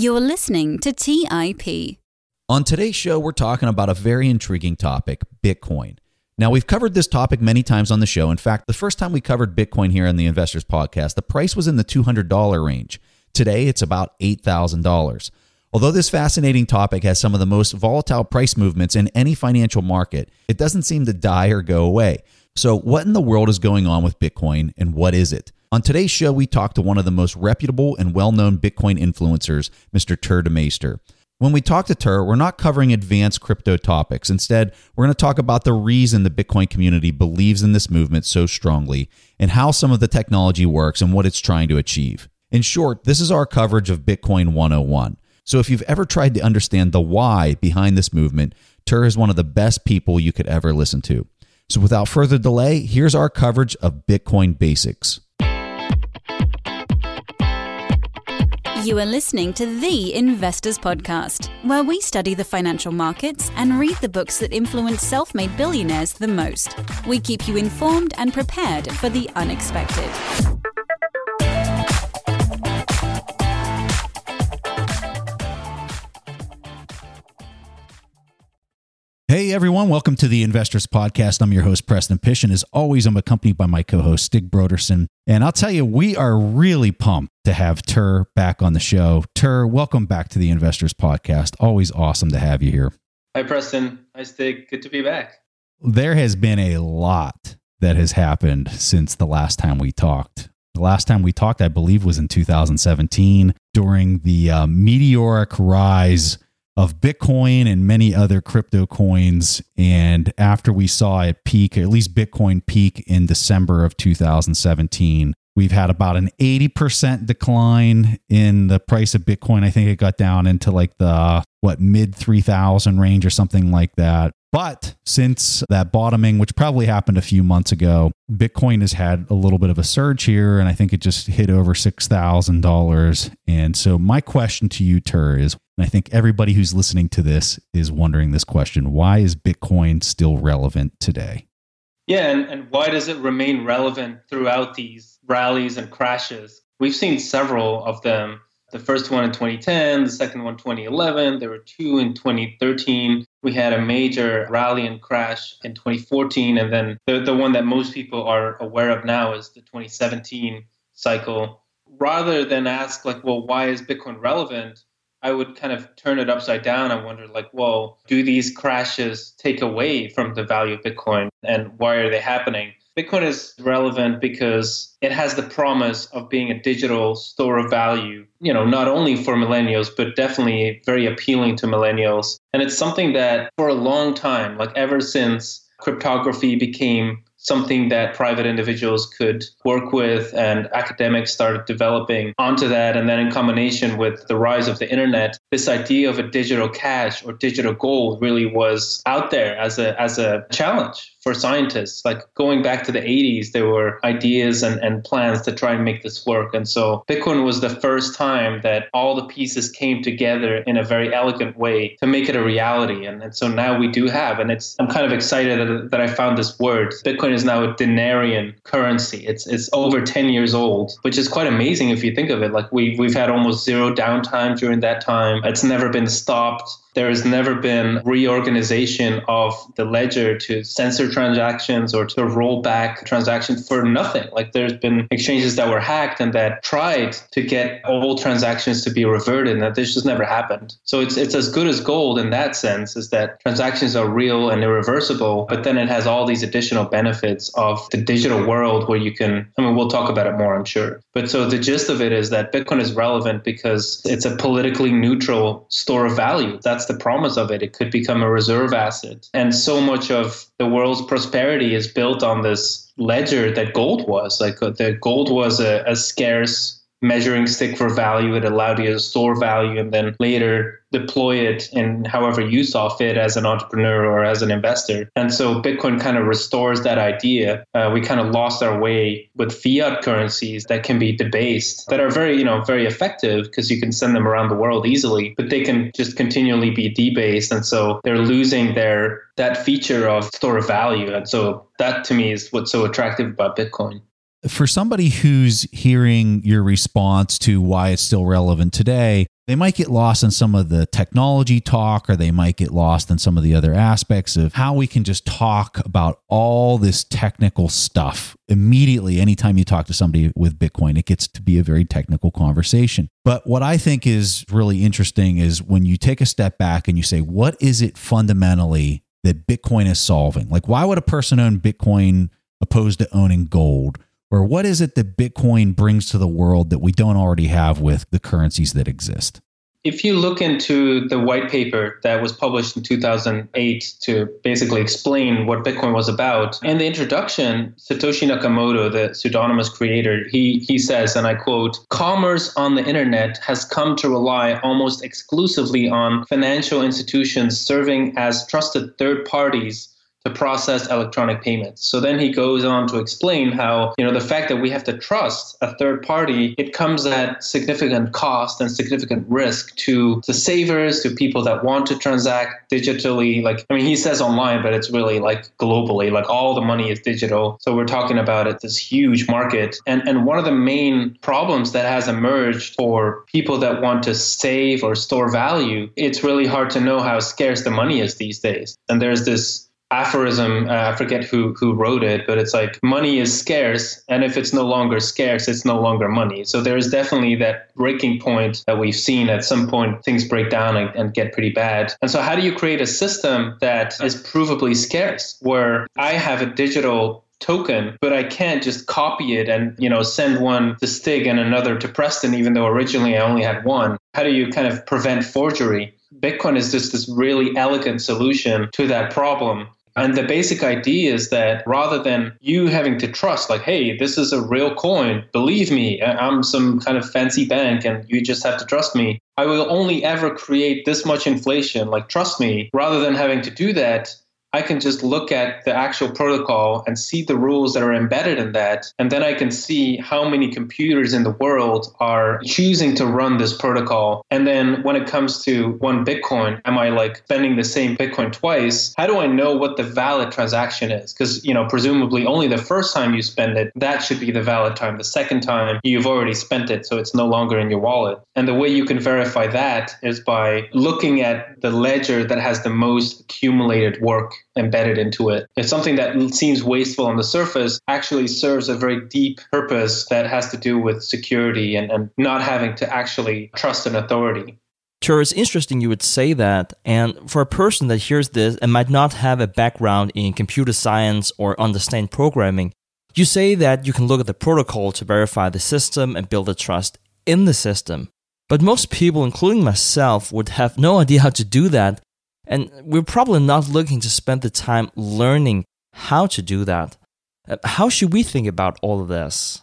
You're listening to TIP. On today's show, we're talking about a very intriguing topic Bitcoin. Now, we've covered this topic many times on the show. In fact, the first time we covered Bitcoin here on the Investors Podcast, the price was in the $200 range. Today, it's about $8,000. Although this fascinating topic has some of the most volatile price movements in any financial market, it doesn't seem to die or go away. So, what in the world is going on with Bitcoin and what is it? On today's show, we talk to one of the most reputable and well known Bitcoin influencers, Mr. Tuur Demeester. When we talk to Tuur, we're not covering advanced crypto topics. Instead, we're going to talk about the reason the Bitcoin community believes in this movement so strongly and how some of the technology works and what it's trying to achieve. In short, this is our coverage of Bitcoin 101. So if you've ever tried to understand the why behind this movement, Tuur is one of the best people you could ever listen to. So without further delay, here's our coverage of Bitcoin basics. You are listening to The Investors Podcast, where we study the financial markets and read the books that influence self made billionaires the most. We keep you informed and prepared for the unexpected. Hey everyone, welcome to the Investors Podcast. I'm your host, Preston Pysh, and as always, I'm accompanied by my co host, Stig Brodersen. And I'll tell you, we are really pumped to have Tuur back on the show. Tuur, welcome back to the Investors Podcast. Always awesome to have you here. Hi, Preston. Hi, Stig. Good to be back. There has been a lot that has happened since the last time we talked. The last time we talked, I believe, was in 2017 during the uh, meteoric rise of Bitcoin and many other crypto coins. And after we saw it peak, at least Bitcoin peak in December of 2017, we've had about an 80% decline in the price of Bitcoin. I think it got down into like the what mid 3000 range or something like that. But since that bottoming, which probably happened a few months ago, Bitcoin has had a little bit of a surge here, and I think it just hit over $6,000. And so, my question to you, Tuur, is and I think everybody who's listening to this is wondering this question why is Bitcoin still relevant today? Yeah, and, and why does it remain relevant throughout these rallies and crashes? We've seen several of them the first one in 2010, the second one 2011. There were two in 2013. We had a major rally and crash in 2014, and then the the one that most people are aware of now is the 2017 cycle. Rather than ask like, well, why is Bitcoin relevant? I would kind of turn it upside down and wonder, like, well, do these crashes take away from the value of Bitcoin and why are they happening? Bitcoin is relevant because it has the promise of being a digital store of value, you know, not only for millennials, but definitely very appealing to millennials. And it's something that for a long time, like ever since cryptography became something that private individuals could work with and academics started developing onto that. And then in combination with the rise of the internet, this idea of a digital cash or digital gold really was out there as a, as a challenge for scientists. Like going back to the 80s, there were ideas and, and plans to try and make this work. And so Bitcoin was the first time that all the pieces came together in a very elegant way to make it a reality. And, and so now we do have, and it's I'm kind of excited that, that I found this word. Bitcoin is now a denarian currency. It's it's over 10 years old, which is quite amazing if you think of it. Like we we've had almost zero downtime during that time. It's never been stopped there has never been reorganization of the ledger to censor transactions or to roll back transactions for nothing. Like there's been exchanges that were hacked and that tried to get all transactions to be reverted, and that this just never happened. So it's it's as good as gold in that sense, is that transactions are real and irreversible, but then it has all these additional benefits of the digital world where you can I mean we'll talk about it more, I'm sure. But so the gist of it is that Bitcoin is relevant because it's a politically neutral store of value. That's that's the promise of it. It could become a reserve asset. And so much of the world's prosperity is built on this ledger that gold was. Like uh, the gold was a, a scarce measuring stick for value. It allowed you to store value and then later deploy it in however you saw fit as an entrepreneur or as an investor. And so Bitcoin kind of restores that idea. Uh, we kind of lost our way with fiat currencies that can be debased, that are very, you know, very effective because you can send them around the world easily, but they can just continually be debased. And so they're losing their that feature of store of value. And so that to me is what's so attractive about Bitcoin for somebody who's hearing your response to why it's still relevant today, they might get lost in some of the technology talk or they might get lost in some of the other aspects of how we can just talk about all this technical stuff immediately. Anytime you talk to somebody with bitcoin it gets to be a very technical conversation. But what i think is really interesting is when you take a step back and you say what is it fundamentally that bitcoin is solving? Like why would a person own bitcoin opposed to owning gold or what is it that Bitcoin brings to the world that we don't already have with the currencies that exist? If you look into the white paper that was published in 2008 to basically explain what Bitcoin was about, in the introduction, Satoshi Nakamoto, the pseudonymous creator, he, he says, and I quote, commerce on the internet has come to rely almost exclusively on financial institutions serving as trusted third parties to process electronic payments. So then he goes on to explain how, you know, the fact that we have to trust a third party, it comes at significant cost and significant risk to the savers, to people that want to transact digitally. Like, I mean, he says online, but it's really like globally, like all the money is digital. So we're talking about it, this huge market. And, and one of the main problems that has emerged for people that want to save or store value, it's really hard to know how scarce the money is these days. And there's this aphorism uh, i forget who who wrote it but it's like money is scarce and if it's no longer scarce it's no longer money so there's definitely that breaking point that we've seen at some point things break down and, and get pretty bad and so how do you create a system that is provably scarce where i have a digital token, but I can't just copy it and, you know, send one to Stig and another to Preston, even though originally I only had one. How do you kind of prevent forgery? Bitcoin is just this really elegant solution to that problem. And the basic idea is that rather than you having to trust, like, hey, this is a real coin, believe me, I'm some kind of fancy bank and you just have to trust me. I will only ever create this much inflation, like, trust me. Rather than having to do that, I can just look at the actual protocol and see the rules that are embedded in that. And then I can see how many computers in the world are choosing to run this protocol. And then when it comes to one Bitcoin, am I like spending the same Bitcoin twice? How do I know what the valid transaction is? Because, you know, presumably only the first time you spend it, that should be the valid time. The second time, you've already spent it, so it's no longer in your wallet. And the way you can verify that is by looking at the ledger that has the most accumulated work embedded into it. It's something that seems wasteful on the surface actually serves a very deep purpose that has to do with security and, and not having to actually trust an authority. Sure, it's interesting you would say that. And for a person that hears this and might not have a background in computer science or understand programming, you say that you can look at the protocol to verify the system and build a trust in the system. But most people, including myself, would have no idea how to do that and we're probably not looking to spend the time learning how to do that. Uh, how should we think about all of this?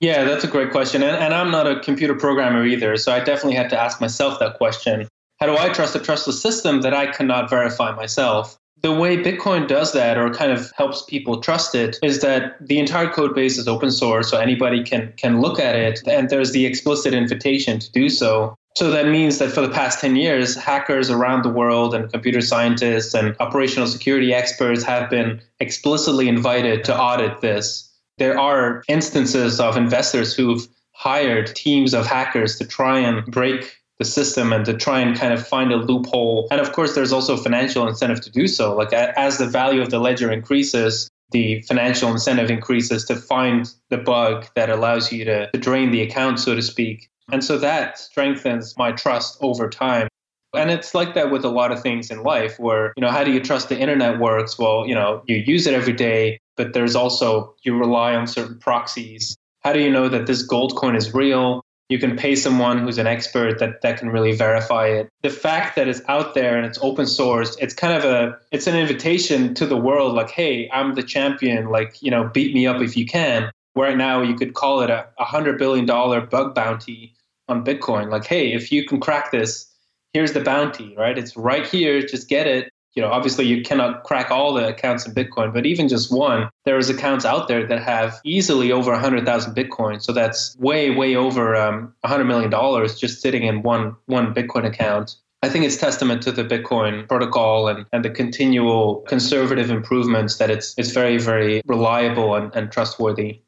Yeah, that's a great question. And, and I'm not a computer programmer either. So I definitely had to ask myself that question. How do I trust a trustless system that I cannot verify myself? The way Bitcoin does that or kind of helps people trust it is that the entire code base is open source, so anybody can can look at it and there's the explicit invitation to do so. So that means that for the past 10 years, hackers around the world and computer scientists and operational security experts have been explicitly invited to audit this. There are instances of investors who've hired teams of hackers to try and break the system and to try and kind of find a loophole. And of course, there's also financial incentive to do so. Like as the value of the ledger increases, the financial incentive increases to find the bug that allows you to, to drain the account, so to speak. And so that strengthens my trust over time. And it's like that with a lot of things in life where, you know, how do you trust the internet works? Well, you know, you use it every day, but there's also, you rely on certain proxies. How do you know that this gold coin is real? You can pay someone who's an expert that, that can really verify it. The fact that it's out there and it's open source, it's kind of a, it's an invitation to the world like, hey, I'm the champion. Like, you know, beat me up if you can. Right now, you could call it a $100 billion bug bounty on Bitcoin. Like, hey, if you can crack this, here's the bounty, right? It's right here. Just get it. You know, obviously you cannot crack all the accounts in Bitcoin, but even just one, there's accounts out there that have easily over 100,000 Bitcoin. So that's way, way over um, $100 million just sitting in one one Bitcoin account. I think it's testament to the Bitcoin protocol and, and the continual conservative improvements that it's it's very, very reliable and, and trustworthy.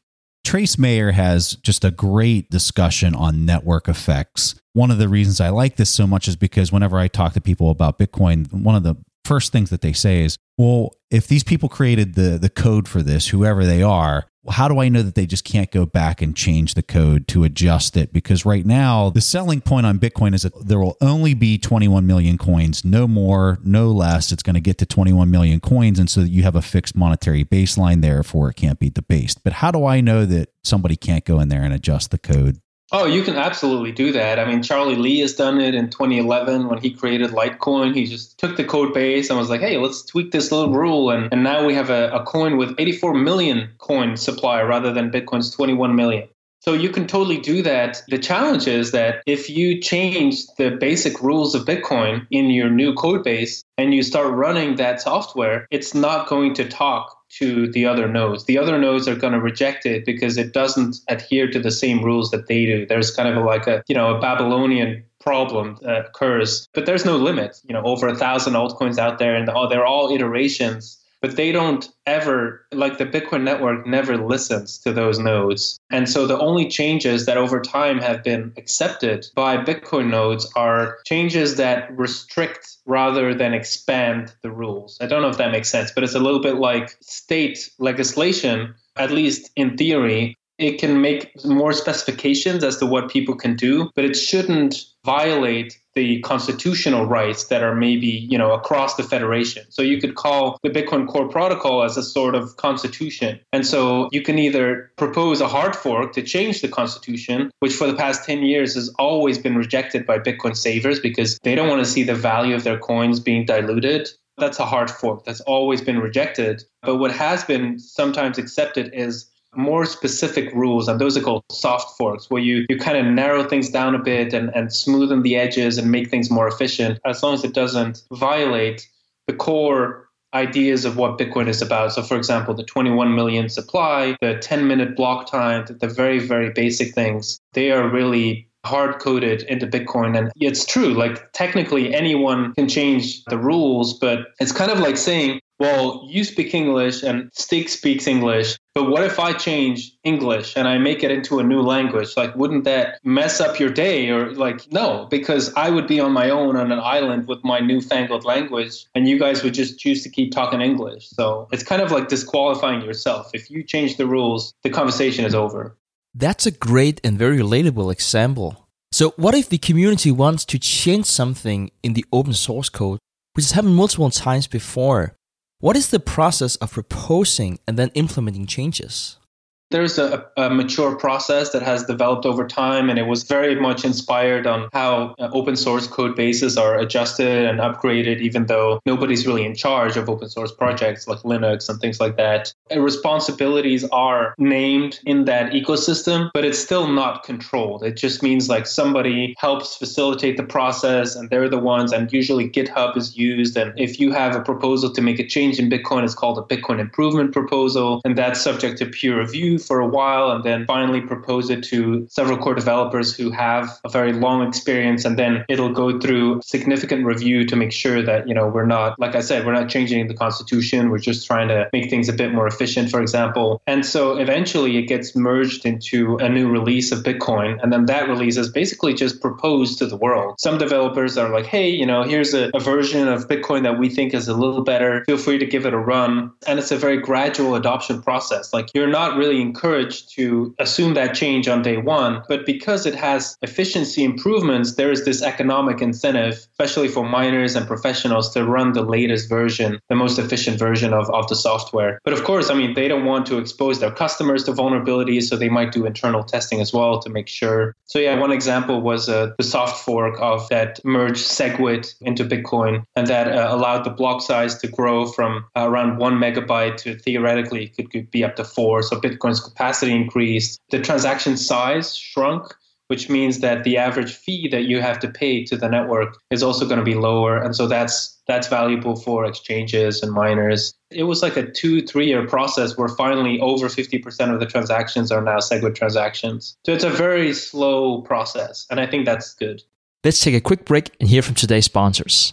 Trace Mayer has just a great discussion on network effects. One of the reasons I like this so much is because whenever I talk to people about Bitcoin, one of the first things that they say is, well, if these people created the the code for this, whoever they are, how do I know that they just can't go back and change the code to adjust it? Because right now, the selling point on Bitcoin is that there will only be 21 million coins, no more, no less. It's going to get to 21 million coins. And so you have a fixed monetary baseline, therefore it can't be debased. But how do I know that somebody can't go in there and adjust the code? Oh, you can absolutely do that. I mean, Charlie Lee has done it in 2011 when he created Litecoin. He just took the code base and was like, hey, let's tweak this little rule. And, and now we have a, a coin with 84 million coin supply rather than Bitcoin's 21 million. So you can totally do that. The challenge is that if you change the basic rules of Bitcoin in your new code base and you start running that software, it's not going to talk to the other nodes. The other nodes are going to reject it because it doesn't adhere to the same rules that they do. There's kind of a, like a, you know, a Babylonian problem that occurs, but there's no limit. You know, over a thousand altcoins out there and oh, they're all iterations but they don't ever like the bitcoin network never listens to those nodes. And so the only changes that over time have been accepted by bitcoin nodes are changes that restrict rather than expand the rules. I don't know if that makes sense but it's a little bit like state legislation at least in theory it can make more specifications as to what people can do, but it shouldn't violate the constitutional rights that are maybe you know across the federation. So you could call the bitcoin core protocol as a sort of constitution. And so you can either propose a hard fork to change the constitution which for the past 10 years has always been rejected by bitcoin savers because they don't want to see the value of their coins being diluted. That's a hard fork. That's always been rejected. But what has been sometimes accepted is more specific rules, and those are called soft forks, where you, you kind of narrow things down a bit and, and smoothen the edges and make things more efficient, as long as it doesn't violate the core ideas of what Bitcoin is about. So, for example, the 21 million supply, the 10 minute block time, the very, very basic things, they are really hard coded into Bitcoin. And it's true, like technically anyone can change the rules, but it's kind of like saying, well, you speak English and Stig speaks English, but what if I change English and I make it into a new language? Like, wouldn't that mess up your day? Or, like, no, because I would be on my own on an island with my newfangled language, and you guys would just choose to keep talking English. So it's kind of like disqualifying yourself. If you change the rules, the conversation is over. That's a great and very relatable example. So, what if the community wants to change something in the open source code, which has happened multiple times before? What is the process of proposing and then implementing changes? There's a, a, mature process that has developed over time, and it was very much inspired on how uh, open source code bases are adjusted and upgraded, even though nobody's really in charge of open source projects like Linux and things like that. Responsibilities are named in that ecosystem, but it's still not controlled. It just means like somebody helps facilitate the process, and they're the ones, and usually GitHub is used. And if you have a proposal to make a change in Bitcoin, it's called a Bitcoin improvement proposal, and that's subject to peer review for a while and then finally propose it to several core developers who have a very long experience. And then it'll go through significant review to make sure that you know we're not like i said we're not changing the constitution. We're just trying to make things a bit more efficient for example. And so eventually it gets merged into a new release of bitcoin. And then that release is basically just proposed to the world. Some developers are like hey you know here's a, a version of bitcoin that we think is a little better. Feel free to give it a run. And it's a very gradual adoption process. Like you're not really encouraged to assume that change on day one. But because it has efficiency improvements, there is this economic incentive, especially for miners and professionals, to run the latest version, the most efficient version of, of the software. But of course, I mean, they don't want to expose their customers to vulnerabilities, so they might do internal testing as well to make sure. So, yeah, one example was uh, the soft fork of that merged SegWit into Bitcoin, and that uh, allowed the block size to grow from around one megabyte to theoretically could be up to four. So, Bitcoin's capacity increased, the transaction size shrunk, which means that the average fee that you have to pay to the network is also going to be lower. And so that's that's valuable for exchanges and miners. It was like a two, three year process where finally over 50% of the transactions are now SegWit transactions. So it's a very slow process. And I think that's good. Let's take a quick break and hear from today's sponsors.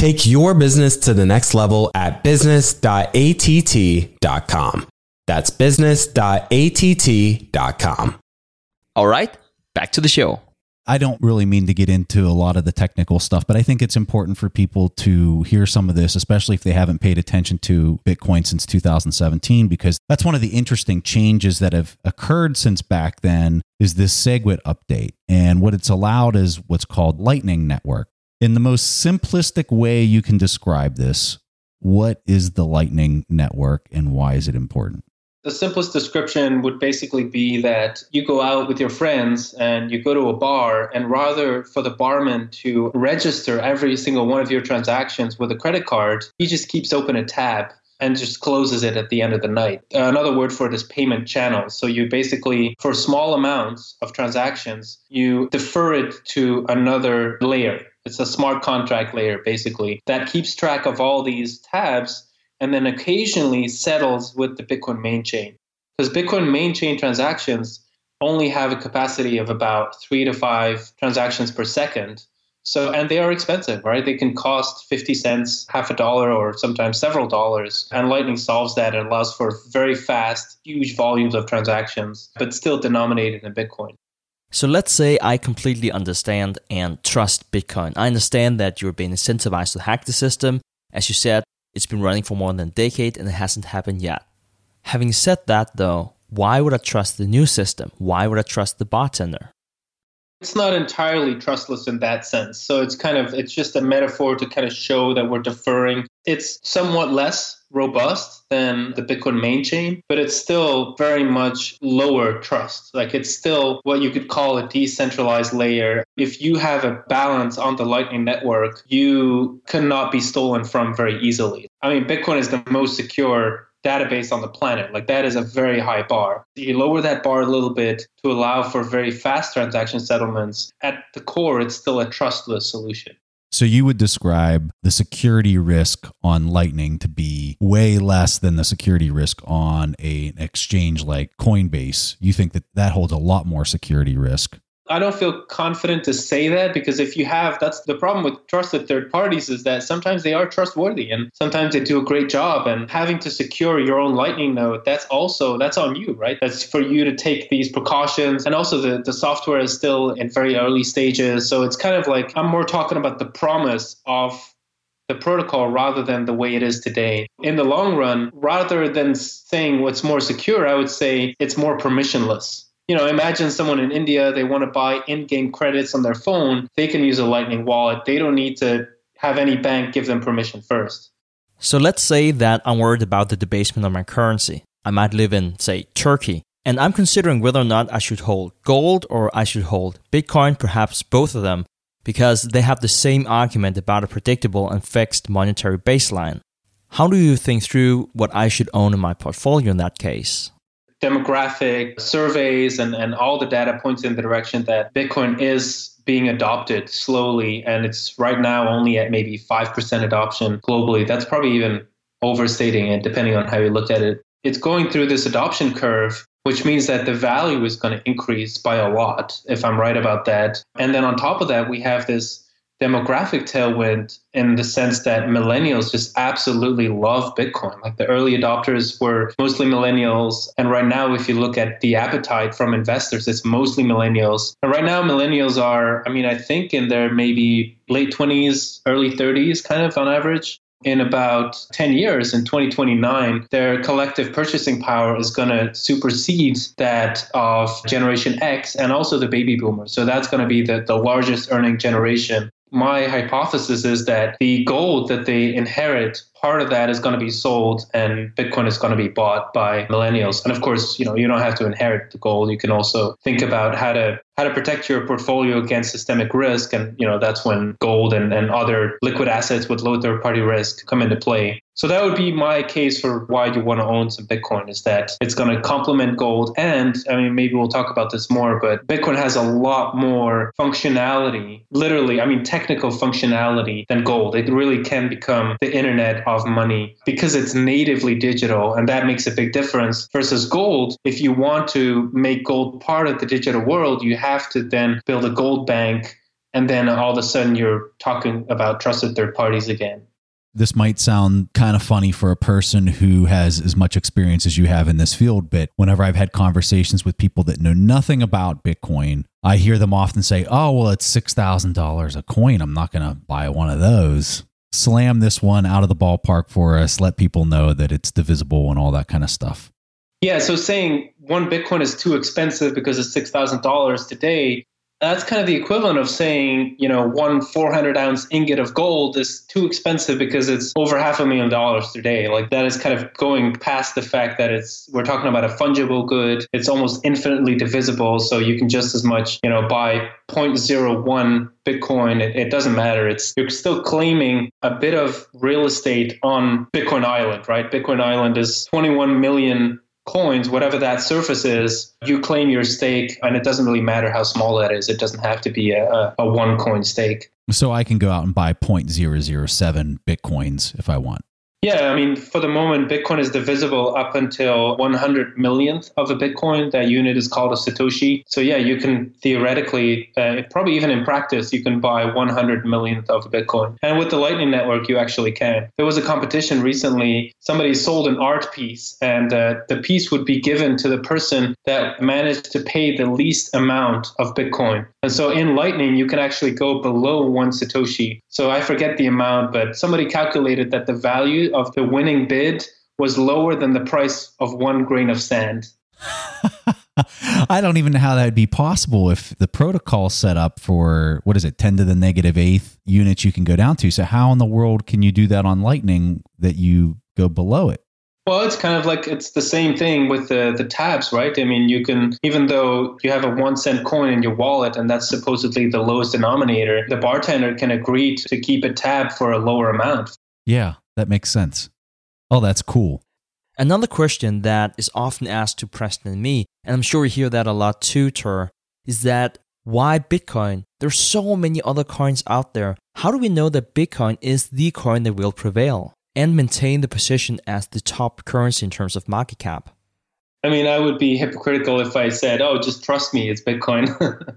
Take your business to the next level at business.att.com. That's business.att.com. All right, back to the show. I don't really mean to get into a lot of the technical stuff, but I think it's important for people to hear some of this, especially if they haven't paid attention to Bitcoin since 2017, because that's one of the interesting changes that have occurred since back then is this SegWit update. And what it's allowed is what's called Lightning Network. In the most simplistic way you can describe this, what is the Lightning Network and why is it important? The simplest description would basically be that you go out with your friends and you go to a bar, and rather for the barman to register every single one of your transactions with a credit card, he just keeps open a tab and just closes it at the end of the night. Uh, another word for it is payment channel. So you basically, for small amounts of transactions, you defer it to another layer. It's a smart contract layer, basically, that keeps track of all these tabs and then occasionally settles with the Bitcoin main chain. Because Bitcoin main chain transactions only have a capacity of about three to five transactions per second. So, and they are expensive, right? They can cost 50 cents, half a dollar, or sometimes several dollars. And Lightning solves that and allows for very fast, huge volumes of transactions, but still denominated in Bitcoin. So let's say I completely understand and trust Bitcoin. I understand that you're being incentivized to hack the system. As you said, it's been running for more than a decade and it hasn't happened yet. Having said that, though, why would I trust the new system? Why would I trust the bartender? It's not entirely trustless in that sense. So it's kind of it's just a metaphor to kind of show that we're deferring. It's somewhat less robust than the Bitcoin main chain, but it's still very much lower trust. Like it's still what you could call a decentralized layer. If you have a balance on the Lightning Network, you cannot be stolen from very easily. I mean, Bitcoin is the most secure database on the planet. Like that is a very high bar. You lower that bar a little bit to allow for very fast transaction settlements. At the core, it's still a trustless solution. So you would describe the security risk on Lightning to be way less than the security risk on an exchange like Coinbase. You think that that holds a lot more security risk. I don't feel confident to say that because if you have, that's the problem with trusted third parties is that sometimes they are trustworthy and sometimes they do a great job. And having to secure your own Lightning node, that's also that's on you, right? That's for you to take these precautions. And also the the software is still in very early stages, so it's kind of like I'm more talking about the promise of the protocol rather than the way it is today. In the long run, rather than saying what's more secure, I would say it's more permissionless you know, imagine someone in India, they want to buy in game credits on their phone. They can use a Lightning wallet. They don't need to have any bank give them permission first. So let's say that I'm worried about the debasement of my currency. I might live in, say, Turkey, and I'm considering whether or not I should hold gold or I should hold Bitcoin, perhaps both of them, because they have the same argument about a predictable and fixed monetary baseline. How do you think through what I should own in my portfolio in that case? Demographic surveys and, and all the data points in the direction that Bitcoin is being adopted slowly, and it's right now only at maybe 5% adoption globally. That's probably even overstating it, depending on how you look at it. It's going through this adoption curve, which means that the value is going to increase by a lot, if I'm right about that. And then on top of that, we have this demographic tailwind in the sense that millennials just absolutely love Bitcoin. Like the early adopters were mostly millennials. And right now, if you look at the appetite from investors, it's mostly millennials. And right now, millennials are, I mean, I think in their maybe late 20s, early 30s, kind of on average. In about 10 years, in 2029, their collective purchasing power is going to supersede that of Generation X and also the baby boomers. So that's going to be the, the largest earning generation my hypothesis is that the gold that they inherit part of that is going to be sold and bitcoin is going to be bought by millennials and of course you know you don't have to inherit the gold you can also think about how to how to protect your portfolio against systemic risk and you know that's when gold and, and other liquid assets with low third party risk come into play so that would be my case for why you want to own some Bitcoin is that it's going to complement gold. And I mean, maybe we'll talk about this more, but Bitcoin has a lot more functionality, literally, I mean, technical functionality than gold. It really can become the internet of money because it's natively digital. And that makes a big difference versus gold. If you want to make gold part of the digital world, you have to then build a gold bank. And then all of a sudden you're talking about trusted third parties again. This might sound kind of funny for a person who has as much experience as you have in this field, but whenever I've had conversations with people that know nothing about Bitcoin, I hear them often say, Oh, well, it's $6,000 a coin. I'm not going to buy one of those. Slam this one out of the ballpark for us. Let people know that it's divisible and all that kind of stuff. Yeah, so saying one Bitcoin is too expensive because it's $6,000 today that's kind of the equivalent of saying, you know, one 400 ounce ingot of gold is too expensive because it's over half a million dollars today. Like that is kind of going past the fact that it's, we're talking about a fungible good. It's almost infinitely divisible. So you can just as much, you know, buy 0.01 Bitcoin. It, it doesn't matter. It's, you're still claiming a bit of real estate on Bitcoin Island, right? Bitcoin Island is 21 million coins, whatever that surface is, you claim your stake, and it doesn't really matter how small that is. It doesn't have to be a, a one coin stake. So I can go out and buy 0.007 bitcoins if I want. Yeah, I mean, for the moment, Bitcoin is divisible up until 100 millionth of a Bitcoin. That unit is called a Satoshi. So, yeah, you can theoretically, uh, probably even in practice, you can buy 100 millionth of a Bitcoin. And with the Lightning Network, you actually can. There was a competition recently. Somebody sold an art piece, and uh, the piece would be given to the person that managed to pay the least amount of Bitcoin. And so in Lightning, you can actually go below one Satoshi. So I forget the amount, but somebody calculated that the value of the winning bid was lower than the price of one grain of sand. I don't even know how that would be possible if the protocol set up for what is it, 10 to the negative eighth units you can go down to. So, how in the world can you do that on Lightning that you go below it? Well, it's kind of like it's the same thing with the, the tabs, right? I mean, you can, even though you have a one cent coin in your wallet and that's supposedly the lowest denominator, the bartender can agree to keep a tab for a lower amount. Yeah, that makes sense. Oh, that's cool. Another question that is often asked to Preston and me, and I'm sure you hear that a lot too, Tuur, is that why Bitcoin? There's so many other coins out there. How do we know that Bitcoin is the coin that will prevail? and maintain the position as the top currency in terms of market cap? I mean, I would be hypocritical if I said, "Oh, just trust me, it's Bitcoin."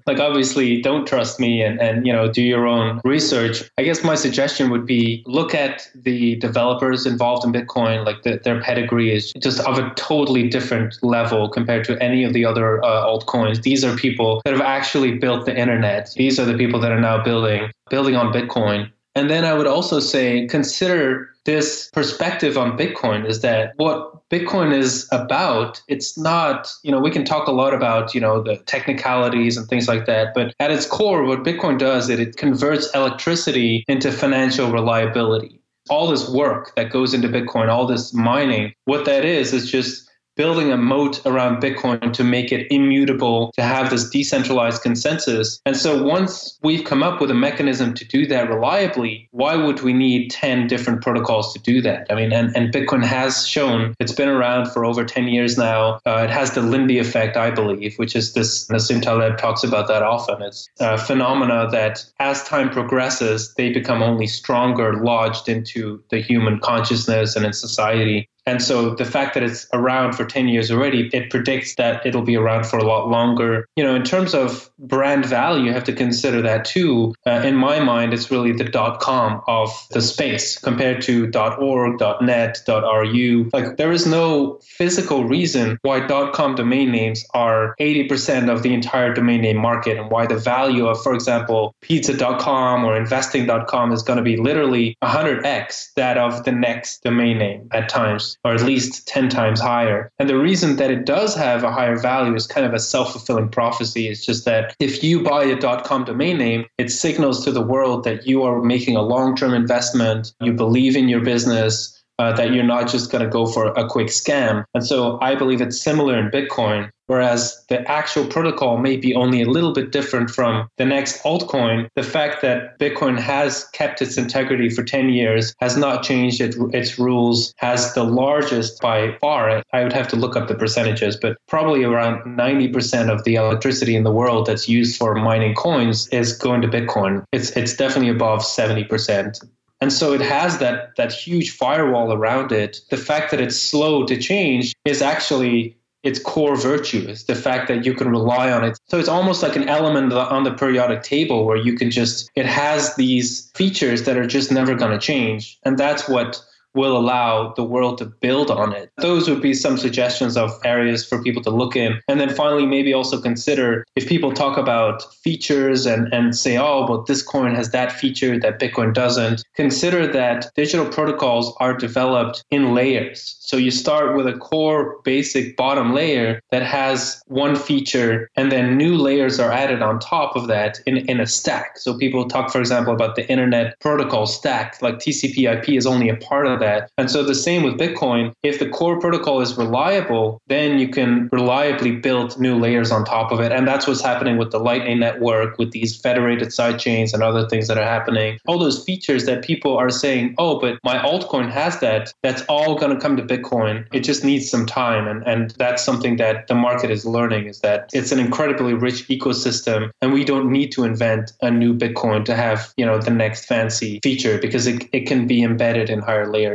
like, obviously, don't trust me, and and you know, do your own research. I guess my suggestion would be look at the developers involved in Bitcoin. Like, the, their pedigree is just of a totally different level compared to any of the other uh, altcoins. These are people that have actually built the internet. These are the people that are now building building on Bitcoin. And then I would also say consider this perspective on Bitcoin is that what Bitcoin is about, it's not, you know, we can talk a lot about, you know, the technicalities and things like that, but at its core, what Bitcoin does is it converts electricity into financial reliability. all this work that goes into Bitcoin, all this mining, what that is, is just building a moat around Bitcoin to make it immutable, to have this decentralized consensus. And so once we've come up with a mechanism to do that reliably, why would we need 10 different protocols to do that? I mean, and, and Bitcoin has shown it's been around for over 10 years now. Uh, it has the Lindy effect, I believe, which is this, Nassim Taleb talks about that often. It's a phenomena that as time progresses, they become only stronger, lodged into the human consciousness and in society. And so the fact that it's around for 10 years already, it predicts that it'll be around for a lot longer. You know, in terms of brand value, you have to consider that too. Uh, in my mind, it's really the dot com of the space compared to dot .org, dot .net, dot .ru. Like there is no physical reason why dot .com domain names are 80% of the entire domain name market and why the value of, for example, pizza.com or investing.com is going to be literally 100x that of the next domain name at times or at least 10 times higher. And the reason that it does have a higher value is kind of a self fulfilling prophecy. It's just that if you buy a .com domain name, it signals to the world that you are making a long term investment, you believe in your business, uh, that you're not just going to go for a quick scam. And so I believe it's similar in Bitcoin, whereas the actual protocol may be only a little bit different from the next altcoin. The fact that Bitcoin has kept its integrity for 10 years, has not changed it, its rules, has the largest by far, I would have to look up the percentages, but probably around 90% of the electricity in the world that's used for mining coins is going to Bitcoin. It's, it's definitely above 70%. And so it has that that huge firewall around it. The fact that it's slow to change is actually its core virtue is the fact that you can rely on it. So it's almost like an element on the periodic table where you can just, it has these features that are just never going to change. And that's what will allow the world to build on it. Those would be some suggestions of areas for people to look in. And then finally, maybe also consider if people talk about features and, and say, oh, but this coin has that feature that Bitcoin doesn't, consider that digital protocols are developed in layers. So you start with a core basic bottom layer that has one feature, and then new layers are added on top of that in, in a stack. So people talk, for example, about the internet protocol stack, like TCP IP is only a part of that. And so the same with Bitcoin. If the core protocol is reliable, then you can reliably build new layers on top of it. And that's what's happening with the Lightning Network, with these federated sidechains and other things that are happening. All those features that people are saying, oh, but my altcoin has that, that's all going to come to Bitcoin. It just needs some time. And, and that's something that the market is learning is that it's an incredibly rich ecosystem and we don't need to invent a new Bitcoin to have, you know, the next fancy feature because it, it can be embedded in higher layers.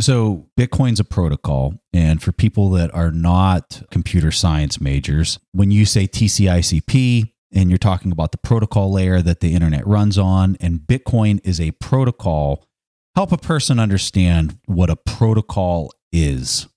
So, Bitcoin's a protocol. And for people that are not computer science majors, when you say TCP IP and you're talking about the protocol layer that the internet runs on, and Bitcoin is a protocol, help a person understand what a protocol is.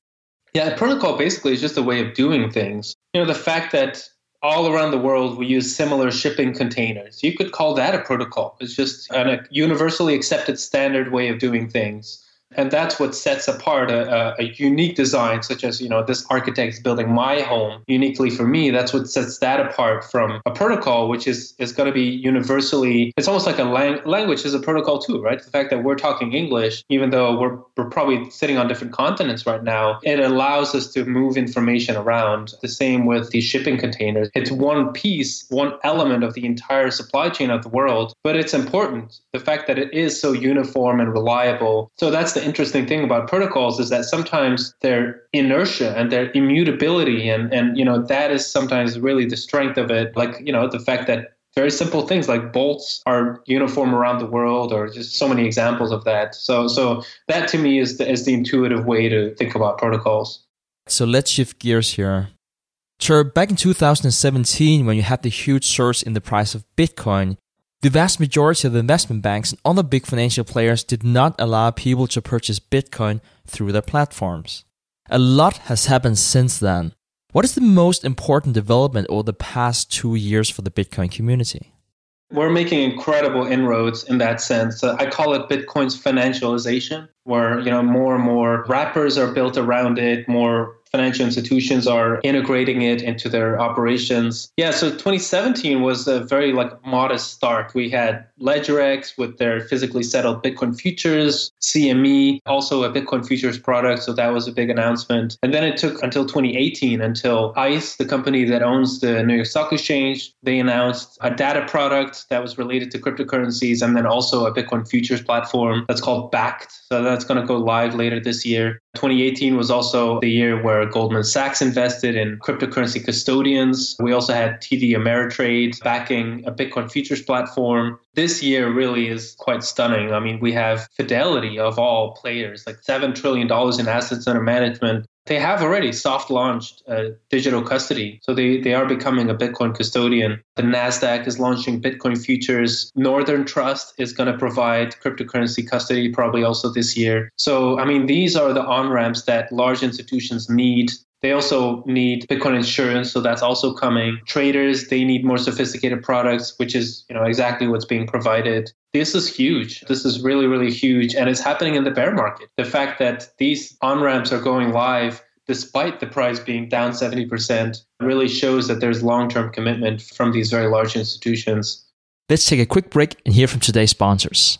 Yeah, a protocol basically is just a way of doing things. You know, the fact that all around the world we use similar shipping containers. You could call that a protocol. It's just a universally accepted standard way of doing things and that's what sets apart a, a, unique design such as you know this architect is building my home uniquely for me. That's what sets that apart from a protocol which is is going to be universally it's almost like a lang- language is a protocol too right? The fact that we're talking english even though we're, we're probably sitting on different continents right now it allows us to move information around. The same with these shipping containers. It's one piece one element of the entire supply chain of the world but it's important the fact that it is so uniform and reliable. So that's the the interesting thing about protocols is that sometimes their inertia and their immutability and and you know that is sometimes really the strength of it. Like you know the fact that very simple things like bolts are uniform around the world or just so many examples of that. So so that to me is the, is the intuitive way to think about protocols. So let's shift gears here. Sure back in 2017 when you had the huge surge in the price of bitcoin the vast majority of investment banks and other big financial players did not allow people to purchase Bitcoin through their platforms. A lot has happened since then. What is the most important development over the past two years for the Bitcoin community? We're making incredible inroads in that sense. Uh, I call it Bitcoin's financialization. Where you know more and more wrappers are built around it, more financial institutions are integrating it into their operations. Yeah, so 2017 was a very like modest start. We had LedgerX with their physically settled Bitcoin futures, CME, also a Bitcoin futures product, so that was a big announcement. And then it took until 2018 until ICE, the company that owns the New York Stock Exchange, they announced a data product that was related to cryptocurrencies and then also a Bitcoin futures platform that's called Bakkt So that's going to go live later this year. 2018 was also the year where Goldman Sachs invested in cryptocurrency custodians. We also had TD Ameritrade backing a Bitcoin futures platform. This year really is quite stunning. I mean, we have Fidelity of all players, like $7 trillion in assets under management. They have already soft launched a digital custody. So they, they are becoming a Bitcoin custodian. The NASDAQ is launching Bitcoin futures. Northern Trust is going to provide cryptocurrency custody probably also this year. So, I mean, these are the on ramps that large institutions need they also need Bitcoin insurance, so that's also coming. Traders, they need more sophisticated products, which is, you know, exactly what's being provided. This is huge. This is really, really huge. And it's happening in the bear market. The fact that these on ramps are going live despite the price being down 70% really shows that there's long-term commitment from these very large institutions. Let's take a quick break and hear from today's sponsors.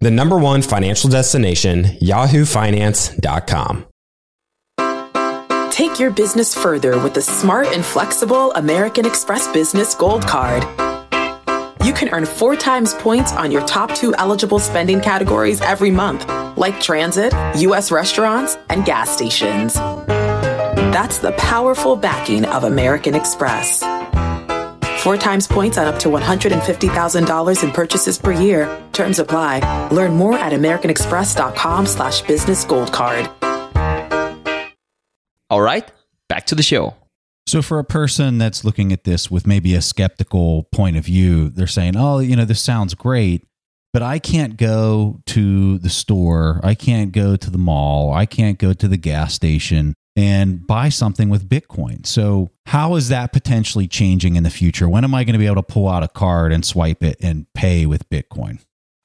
The number one financial destination, yahoofinance.com. Take your business further with the smart and flexible American Express Business Gold Card you can earn four times points on your top two eligible spending categories every month, like transit, U.S. restaurants, and gas stations. That's the powerful backing of American Express. Four times points on up to $150,000 in purchases per year. Terms apply. Learn more at americanexpress.com slash business gold card. All right, back to the show. So, for a person that's looking at this with maybe a skeptical point of view, they're saying, oh, you know, this sounds great, but I can't go to the store. I can't go to the mall. I can't go to the gas station and buy something with Bitcoin. So, how is that potentially changing in the future? When am I going to be able to pull out a card and swipe it and pay with Bitcoin?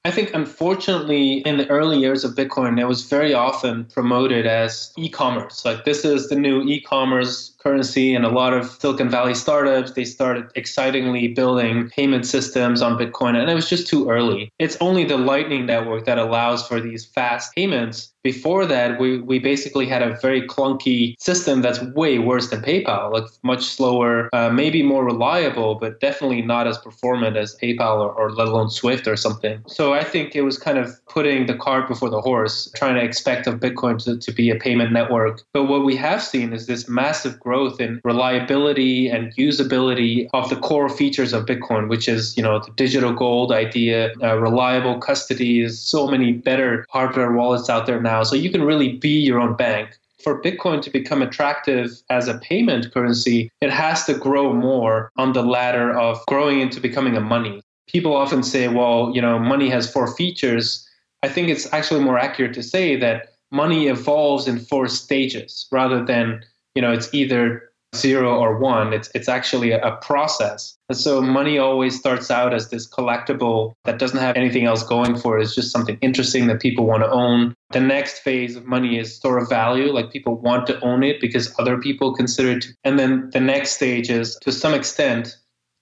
I think, unfortunately, in the early years of Bitcoin, it was very often promoted as e commerce. Like, this is the new e commerce currency and a lot of Silicon Valley startups, they started excitingly building payment systems on Bitcoin and it was just too early. It's only the Lightning Network that allows for these fast payments before that, we, we basically had a very clunky system that's way worse than PayPal, like much slower, uh, maybe more reliable, but definitely not as performant as PayPal or, or let alone Swift or something. So I think it was kind of putting the cart before the horse, trying to expect of Bitcoin to, to be a payment network. But what we have seen is this massive growth in reliability and usability of the core features of Bitcoin, which is, you know, the digital gold idea, uh, reliable custody, is so many better hardware wallets out there now. So you can really be your own bank. For Bitcoin to become attractive as a payment currency, it has to grow more on the ladder of growing into becoming a money. People often say, well, you know, money has four features. I think it's actually more accurate to say that money evolves in four stages rather than, you know, it's either zero or one. It's it's actually a, process. And so money always starts out as this collectible that doesn't have anything else going for it. It's just something interesting that people want to own. The next phase of money is store of value, like people want to own it because other people consider it. And then the next stage is to some extent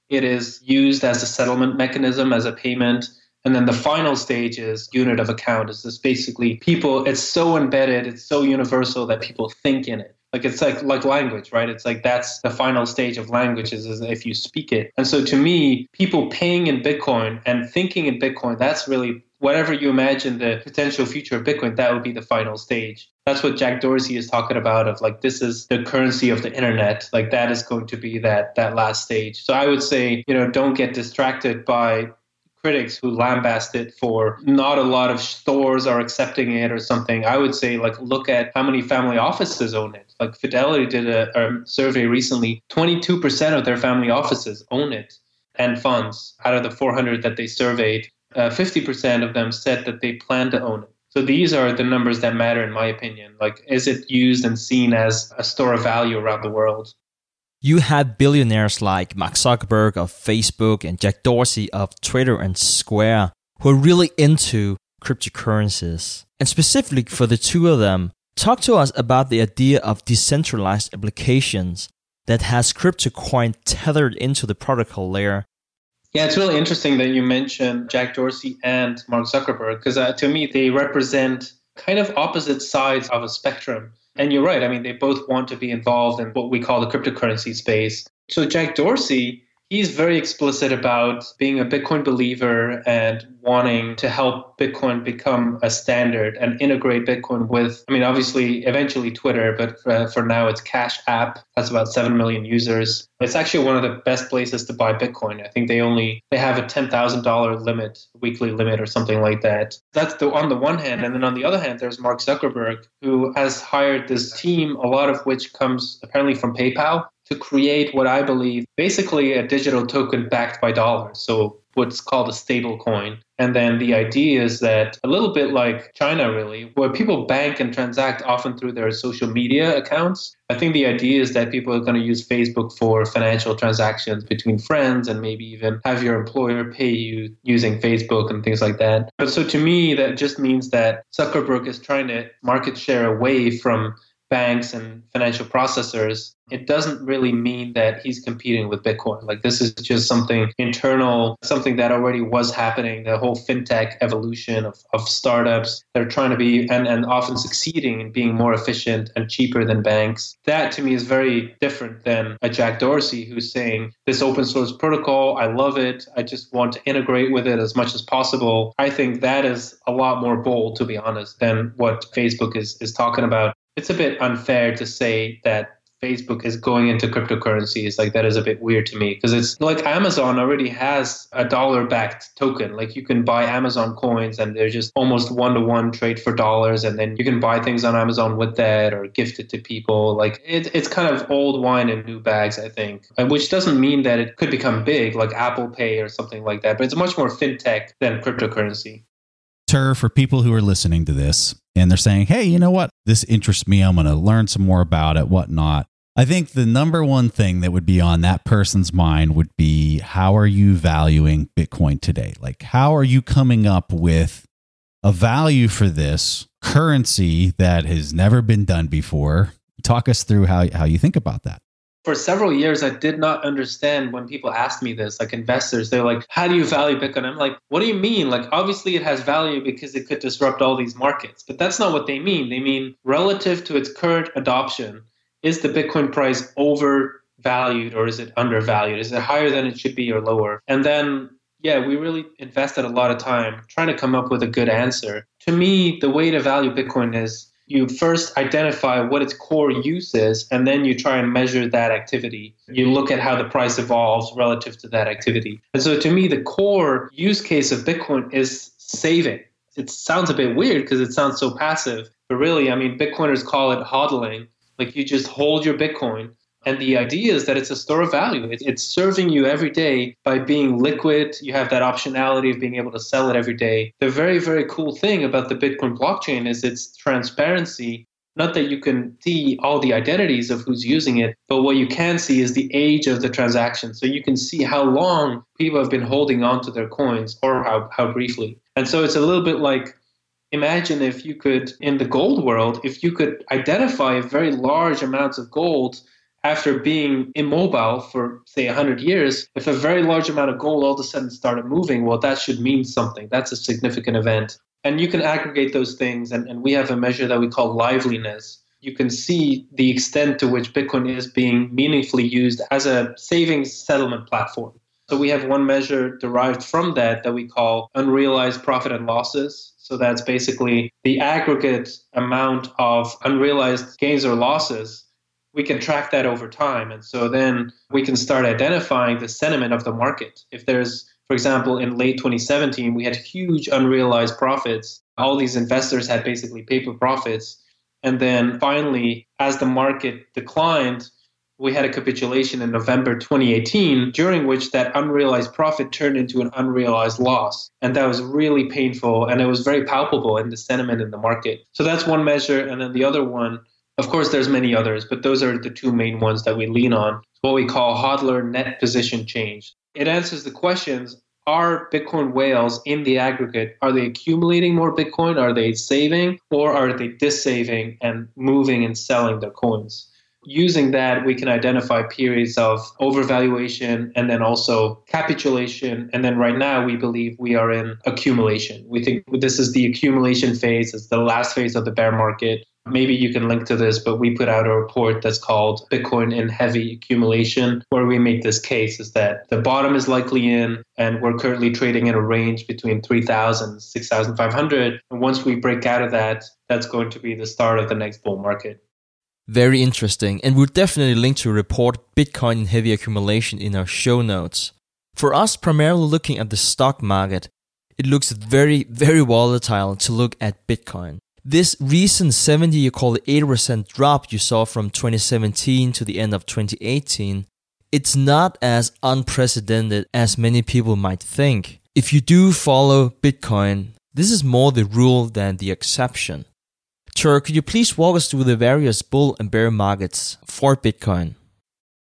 it is used as a settlement mechanism, as a payment. And then the final stage is unit of account. Is this basically people, it's so embedded, it's so universal that people think in it like it's like like language right? It's like that's the final stage of languages is if you speak it. And so to me people paying in bitcoin and thinking in bitcoin that's really whatever you imagine the potential future of bitcoin that would be the final stage. That's what jack dorsey is talking about of like this is the currency of the internet. Like that is going to be that that last stage. So i would say you know don't get distracted by critics who lambast it for not a lot of stores are accepting it or something. I would say like look at how many family offices own it. Like Fidelity did a, a survey recently. 22% of their family offices own it and funds out of the 400 that they surveyed. Uh, 50% of them said that they plan to own it. So these are the numbers that matter, in my opinion. Like, is it used and seen as a store of value around the world? You have billionaires like Mark Zuckerberg of Facebook and Jack Dorsey of Twitter and Square who are really into cryptocurrencies. And specifically for the two of them, talk to us about the idea of decentralized applications that has crypto coin tethered into the protocol layer. Yeah, it's really interesting that you mentioned Jack Dorsey and Mark Zuckerberg because uh, to me they represent kind of opposite sides of a spectrum. And you're right. I mean, they both want to be involved in what we call the cryptocurrency space. So Jack Dorsey he's very explicit about being a Bitcoin believer and wanting to help Bitcoin become a standard and integrate Bitcoin with, I mean, obviously, eventually Twitter, but for, for now it's Cash App. That's about 7 million users. It's actually one of the best places to buy Bitcoin. I think they only, they have a $10,000 limit, weekly limit or something like that. That's the, on the one hand. And then on the other hand, there's Mark Zuckerberg, who has hired this team, a lot of which comes apparently from PayPal to create what I believe basically a digital token backed by dollars. So what's called a stable coin. And then the idea is that a little bit like China, really, where people bank and transact often through their social media accounts. I think the idea is that people are going to use Facebook for financial transactions between friends and maybe even have your employer pay you using Facebook and things like that. But so to me, that just means that Zuckerberg is trying to market share away from banks and financial processors, it doesn't really mean that he's competing with Bitcoin. Like this is just something internal, something that already was happening, the whole fintech evolution of, of startups. They're trying to be and, and often succeeding in being more efficient and cheaper than banks. That to me is very different than a Jack Dorsey who's saying this open source protocol, I love it. I just want to integrate with it as much as possible. I think that is a lot more bold, to be honest, than what Facebook is, is talking about it's a bit unfair to say that Facebook is going into cryptocurrencies. Like that is a bit weird to me because it's like Amazon already has a dollar backed token. Like you can buy Amazon coins and they're just almost one to one trade for dollars. And then you can buy things on Amazon with that or gift it to people. Like it, it's kind of old wine in new bags, I think, uh, which doesn't mean that it could become big like Apple Pay or something like that. But it's much more fintech than cryptocurrency. Tuur, for people who are listening to this and they're saying, hey, you know what? This interests me. I'm going to learn some more about it, whatnot. I think the number one thing that would be on that person's mind would be how are you valuing Bitcoin today? Like, how are you coming up with a value for this currency that has never been done before? Talk us through how, how you think about that. For several years, I did not understand when people asked me this, like investors, they're like, how do you value Bitcoin? I'm like, what do you mean? Like, obviously it has value because it could disrupt all these markets. But that's not what they mean. They mean relative to its current adoption, is the Bitcoin price overvalued or is it undervalued? Is it higher than it should be or lower? And then, yeah, we really invested a lot of time trying to come up with a good answer. To me, the way to value Bitcoin is you first identify what its core use is, and then you try and measure that activity. You look at how the price evolves relative to that activity. And so to me, the core use case of Bitcoin is saving. It sounds a bit weird because it sounds so passive, but really, I mean, Bitcoiners call it hodling. Like you just hold your Bitcoin and the idea is that it's a store of value. it's serving you every day by being liquid. You have that optionality of being able to sell it every day. The very, very cool thing about the Bitcoin blockchain is its transparency. Not that you can see all the identities of who's using it, but what you can see is the age of the transaction. So you can see how long people have been holding on to their coins or how, how briefly. And so it's a little bit like imagine if you could, in the gold world, if you could identify very large amounts of gold after being immobile for say 100 years if a very large amount of gold all of a sudden started moving well that should mean something. That's a significant event. And you can aggregate those things and, and we have a measure that we call liveliness. You can see the extent to which bitcoin is being meaningfully used as a savings settlement platform. So we have one measure derived from that that we call unrealized profit and losses. So that's basically the aggregate amount of unrealized gains or losses we can track that over time. And so then we can start identifying the sentiment of the market. If there's, for example, in late 2017, we had huge unrealized profits. All these investors had basically paper profits. And then finally, as the market declined, we had a capitulation in November 2018, during which that unrealized profit turned into an unrealized loss. And that was really painful and it was very palpable in the sentiment in the market. So that's one measure. And then the other one of course, there's many others, but those are the two main ones that we lean on. What we call hodler net position change. It answers the questions are Bitcoin whales in the aggregate, are they accumulating more Bitcoin? Are they saving? Or are they dissaving and moving and selling their coins? Using that, we can identify periods of overvaluation and then also capitulation. And then right now, we believe we are in accumulation. We think this is the accumulation phase, it's the last phase of the bear market. Maybe you can link to this, but we put out a report that's called Bitcoin in Heavy Accumulation, where we make this case is that the bottom is likely in, and we're currently trading in a range between 3,000 and 6,500. And once we break out of that, that's going to be the start of the next bull market. Very interesting, and we'll definitely link to a report Bitcoin in Heavy Accumulation in our show notes. For us, primarily looking at the stock market, it looks very, very volatile to look at Bitcoin. This recent 70 you call it 80% drop you saw from 2017 to the end of 2018, it's not as unprecedented as many people might think. If you do follow Bitcoin, this is more the rule than the exception. Tuur, could you please walk us through the various bull and bear markets for Bitcoin?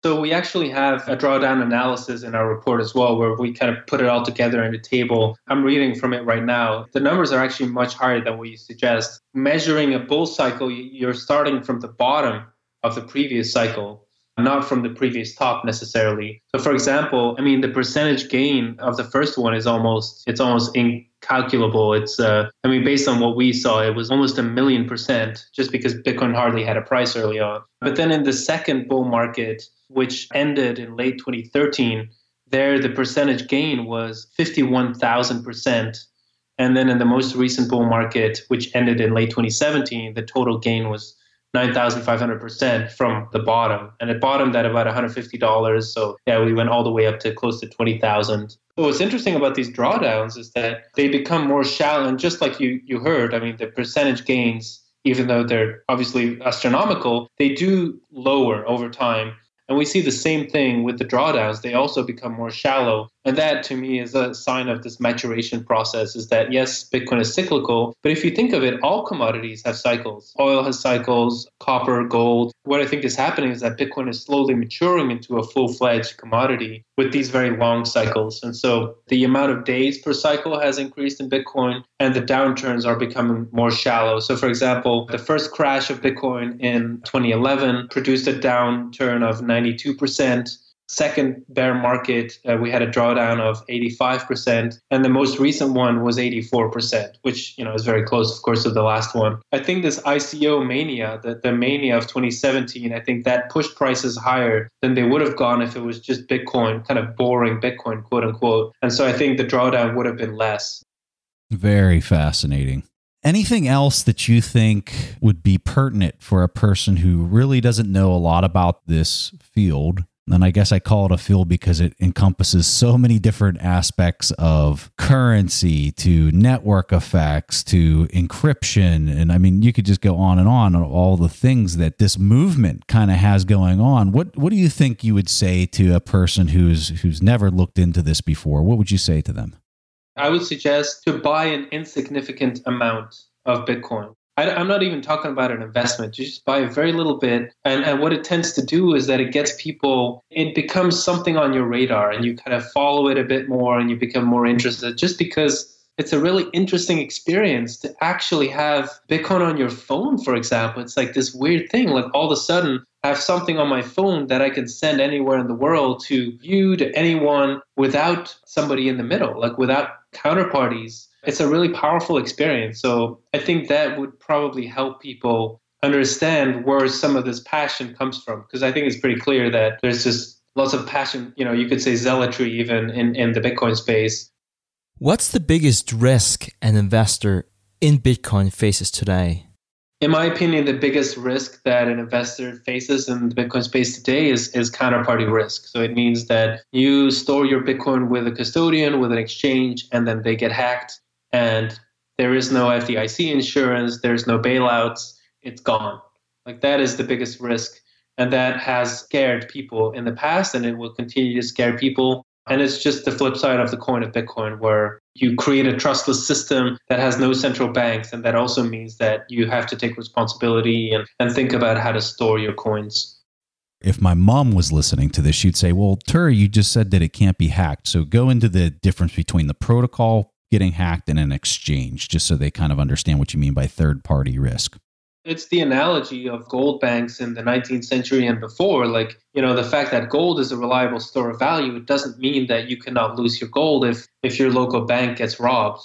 So we actually have a drawdown analysis in our report as well, where we kind of put it all together in a table. I'm reading from it right now. The numbers are actually much higher than what you suggest. Measuring a bull cycle, you're starting from the bottom of the previous cycle, not from the previous top necessarily. So for example, I mean the percentage gain of the first one is almost it's almost incalculable. It's uh, I mean based on what we saw, it was almost a million percent just because Bitcoin hardly had a price early on. But then in the second bull market, which ended in late 2013, there the percentage gain was 51,000%. And then in the most recent bull market, which ended in late 2017, the total gain was 9,500% from the bottom. And it bottomed at about $150. So, yeah, we went all the way up to close to 20,000. what's interesting about these drawdowns is that they become more shallow. And just like you, you heard, I mean, the percentage gains, even though they're obviously astronomical, they do lower over time. And we see the same thing with the drawdowns. They also become more shallow. And that to me is a sign of this maturation process is that yes, Bitcoin is cyclical, but if you think of it, all commodities have cycles. Oil has cycles, copper, gold. What I think is happening is that Bitcoin is slowly maturing into a full fledged commodity with these very long cycles. And so the amount of days per cycle has increased in Bitcoin and the downturns are becoming more shallow. So, for example, the first crash of Bitcoin in 2011 produced a downturn of 92% second bear market, uh, we had a drawdown of 85%, and the most recent one was 84%, which you know is very close, of course, to the last one. I think this ICO mania, the, the mania of 2017, I think that pushed prices higher than they would have gone if it was just Bitcoin, kind of boring Bitcoin, quote unquote. And so I think the drawdown would have been less. Very fascinating. Anything else that you think would be pertinent for a person who really doesn't know a lot about this field and I guess I call it a field because it encompasses so many different aspects of currency to network effects to encryption. And I mean, you could just go on and on on all the things that this movement kind of has going on. What what do you think you would say to a person who's who's never looked into this before? What would you say to them? I would suggest to buy an insignificant amount of Bitcoin. I, am not even talking about an investment. You just buy a very little bit. And, and what it tends to do is that it gets people, it becomes something on your radar and you kind of follow it a bit more and you become more interested just because it's a really interesting experience to actually have Bitcoin on your phone, for example. It's like this weird thing. Like all of a sudden, I have something on my phone that I can send anywhere in the world to you, to anyone without somebody in the middle, like without counterparties it's a really powerful experience. So I think that would probably help people understand where some of this passion comes from. Because I think it's pretty clear that there's just lots of passion, you know, you could say zealotry even in, in the Bitcoin space. What's the biggest risk an investor in Bitcoin faces today? In my opinion, the biggest risk that an investor faces in the Bitcoin space today is, is counterparty risk. So it means that you store your Bitcoin with a custodian, with an exchange, and then they get hacked and there is no FDIC insurance, there's no bailouts, it's gone. Like that is the biggest risk. And that has scared people in the past and it will continue to scare people. And it's just the flip side of the coin of Bitcoin, where you create a trustless system that has no central banks. And that also means that you have to take responsibility and, and think about how to store your coins. If my mom was listening to this, she'd say, Well, Tuur, you just said that it can't be hacked. So go into the difference between the protocol getting hacked in an exchange, just so they kind of understand what you mean by third party risk. It's the analogy of gold banks in the 19th century and before. Like, you know, the fact that gold is a reliable store of value, it doesn't mean that you cannot lose your gold if, if your local bank gets robbed.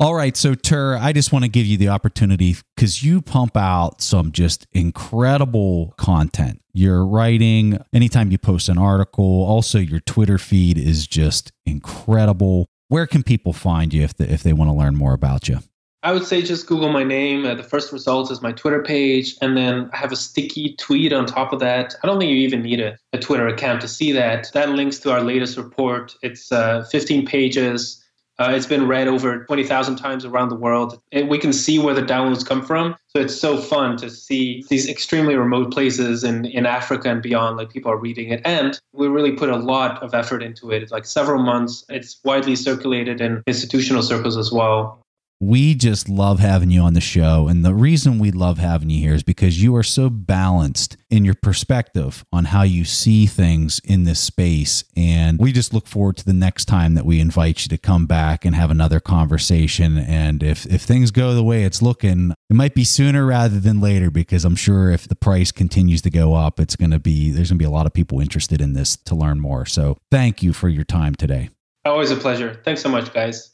All right, so Tuur, I just want to give you the opportunity because you pump out some just incredible content. You're writing anytime you post an article. Also, your Twitter feed is just incredible where can people find you if, the, if they want to learn more about you? I would say just Google my name. Uh, the first result is my Twitter page, and then I have a sticky tweet on top of that. I don't think you even need a, a Twitter account to see that. That links to our latest report. It's uh, 15 pages. Uh, it's been read over 20,000 times around the world. And we can see where the downloads come from. So it's so fun to see these extremely remote places in, in Africa and beyond, like people are reading it. And we really put a lot of effort into it. It's like several months. It's widely circulated in institutional circles as well. We just love having you on the show. And the reason we love having you here is because you are so balanced in your perspective on how you see things in this space. And we just look forward to the next time that we invite you to come back and have another conversation. And if, if things go the way it's looking, it might be sooner rather than later because I'm sure if the price continues to go up, it's going to be, there's going to be a lot of people interested in this to learn more. So thank you for your time today. Always a pleasure. Thanks so much, guys.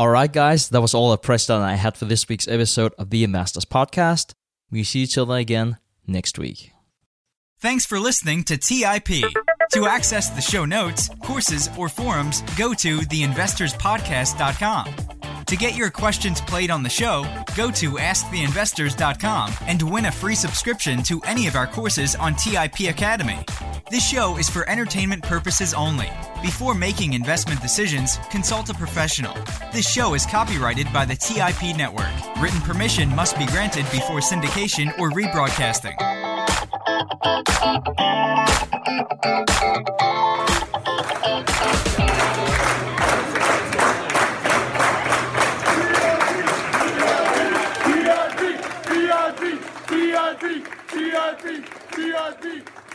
All right, guys, that was all the press that I had for this week's episode of the Investors Podcast. We see each other again next week. Thanks for listening to TIP. To access the show notes, courses, or forums, go to theinvestorspodcast.com. To get your questions played on the show, go to asktheinvestors.com and win a free subscription to any of our courses on TIP Academy. This show is for entertainment purposes only. Before making investment decisions, consult a professional. This show is copyrighted by the TIP Network. Written permission must be granted before syndication or rebroadcasting.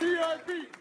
CIB.